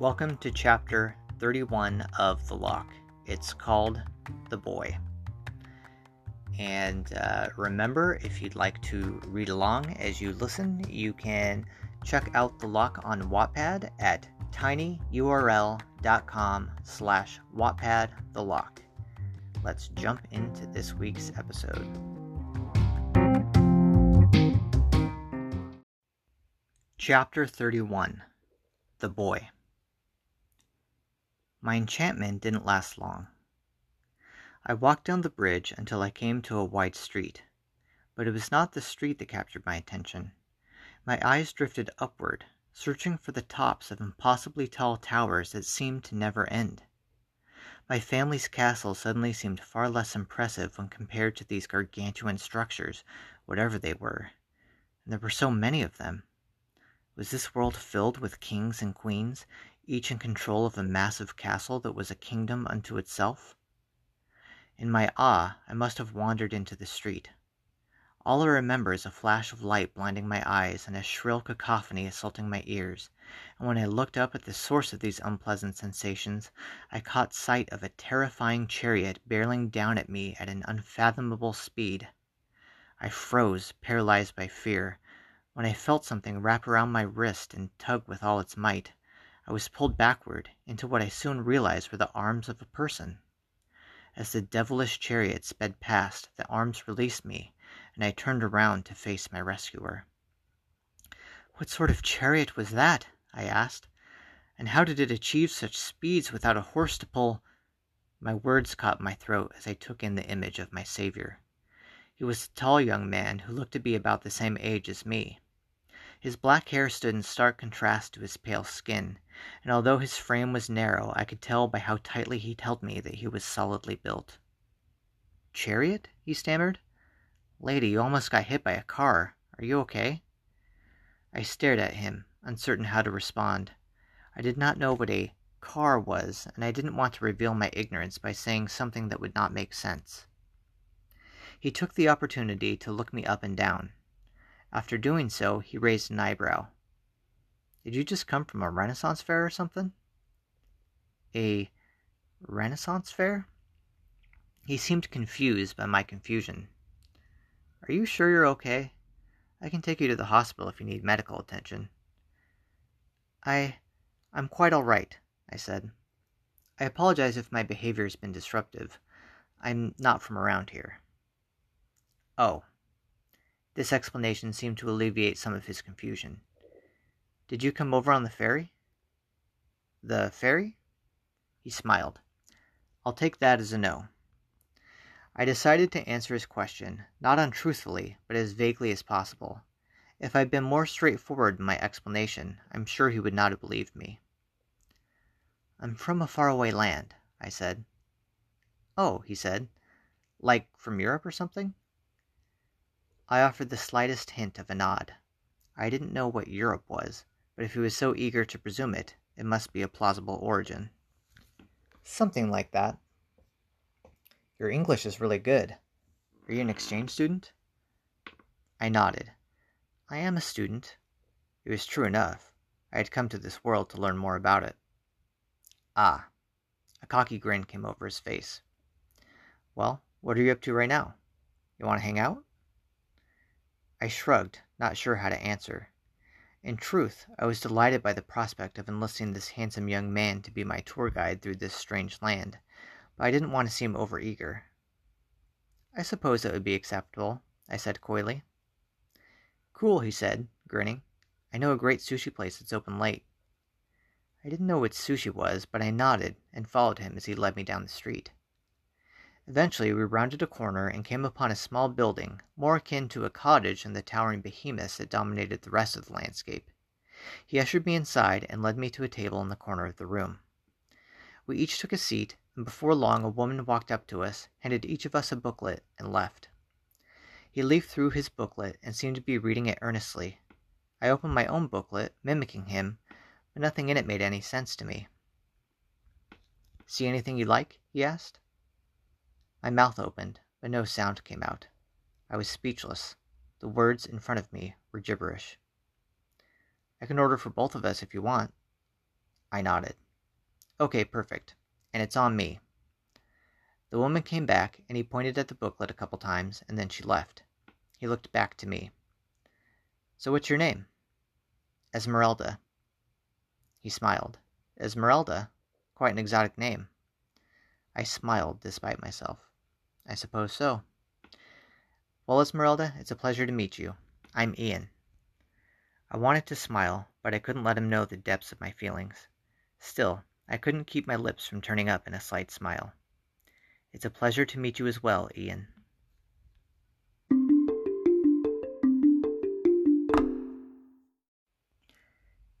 Welcome to chapter 31 of The Lock. It's called The Boy. And uh, remember, if you'd like to read along as you listen, you can check out The Lock on Wattpad at tinyurl.com slash Wattpad The Lock. Let's jump into this week's episode. Chapter 31 The Boy My enchantment didn't last long. I walked down the bridge until I came to a wide street, but it was not the street that captured my attention. My eyes drifted upward, searching for the tops of impossibly tall towers that seemed to never end. My family's castle suddenly seemed far less impressive when compared to these gargantuan structures, whatever they were, and there were so many of them. Was this world filled with kings and queens, each in control of a massive castle that was a kingdom unto itself? In my awe, I must have wandered into the street. All I remember is a flash of light blinding my eyes and a shrill cacophony assaulting my ears, and when I looked up at the source of these unpleasant sensations, I caught sight of a terrifying chariot barreling down at me at an unfathomable speed. I froze, paralyzed by fear, when I felt something wrap around my wrist and tug with all its might, I was pulled backward into what I soon realized were the arms of a person. As the devilish chariot sped past, the arms released me, and I turned around to face my rescuer. What sort of chariot was that? I asked. And how did it achieve such speeds without a horse to pull? My words caught my throat as I took in the image of my savior. He was a tall young man who looked to be about the same age as me. His black hair stood in stark contrast to his pale skin, and although his frame was narrow, I could tell by how tightly he held me that he was solidly built. Chariot? he stammered. Lady, you almost got hit by a car. Are you okay? I stared at him, uncertain how to respond. I did not know what a car was, and I didn't want to reveal my ignorance by saying something that would not make sense. He took the opportunity to look me up and down. After doing so, he raised an eyebrow. Did you just come from a Renaissance fair or something? A Renaissance fair? He seemed confused by my confusion. Are you sure you're okay? I can take you to the hospital if you need medical attention. I. I'm quite all right, I said. I apologize if my behavior has been disruptive. I'm not from around here. Oh. This explanation seemed to alleviate some of his confusion. Did you come over on the ferry? The ferry? He smiled. I'll take that as a no. I decided to answer his question, not untruthfully, but as vaguely as possible. If I'd been more straightforward in my explanation, I'm sure he would not have believed me. I'm from a faraway land, I said. Oh, he said. Like from Europe or something? I offered the slightest hint of a nod. I didn't know what Europe was, but if he was so eager to presume it, it must be a plausible origin. Something like that. Your English is really good. Are you an exchange student? I nodded. I am a student. It was true enough. I had come to this world to learn more about it. Ah. A cocky grin came over his face. Well, what are you up to right now? You want to hang out? I shrugged, not sure how to answer. In truth, I was delighted by the prospect of enlisting this handsome young man to be my tour guide through this strange land, but I didn't want to seem overeager. I suppose it would be acceptable, I said coyly. Cool, he said, grinning. I know a great sushi place that's open late. I didn't know what sushi was, but I nodded and followed him as he led me down the street. Eventually, we rounded a corner and came upon a small building, more akin to a cottage than the towering behemoths that dominated the rest of the landscape. He ushered me inside and led me to a table in the corner of the room. We each took a seat, and before long a woman walked up to us, handed each of us a booklet, and left. He leafed through his booklet and seemed to be reading it earnestly. I opened my own booklet, mimicking him, but nothing in it made any sense to me. See anything you like? he asked. My mouth opened, but no sound came out. I was speechless. The words in front of me were gibberish. I can order for both of us if you want. I nodded. Okay, perfect. And it's on me. The woman came back, and he pointed at the booklet a couple times, and then she left. He looked back to me. So what's your name? Esmeralda. He smiled. Esmeralda? Quite an exotic name. I smiled despite myself. I suppose so. Well, Esmeralda, it's a pleasure to meet you. I'm Ian. I wanted to smile, but I couldn't let him know the depths of my feelings. Still, I couldn't keep my lips from turning up in a slight smile. It's a pleasure to meet you as well, Ian.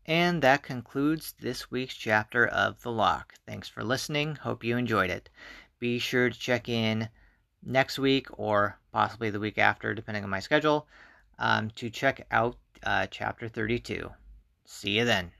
And that concludes this week's chapter of The Lock. Thanks for listening. Hope you enjoyed it. Be sure to check in next week or possibly the week after, depending on my schedule, um, to check out uh, chapter 32. See you then.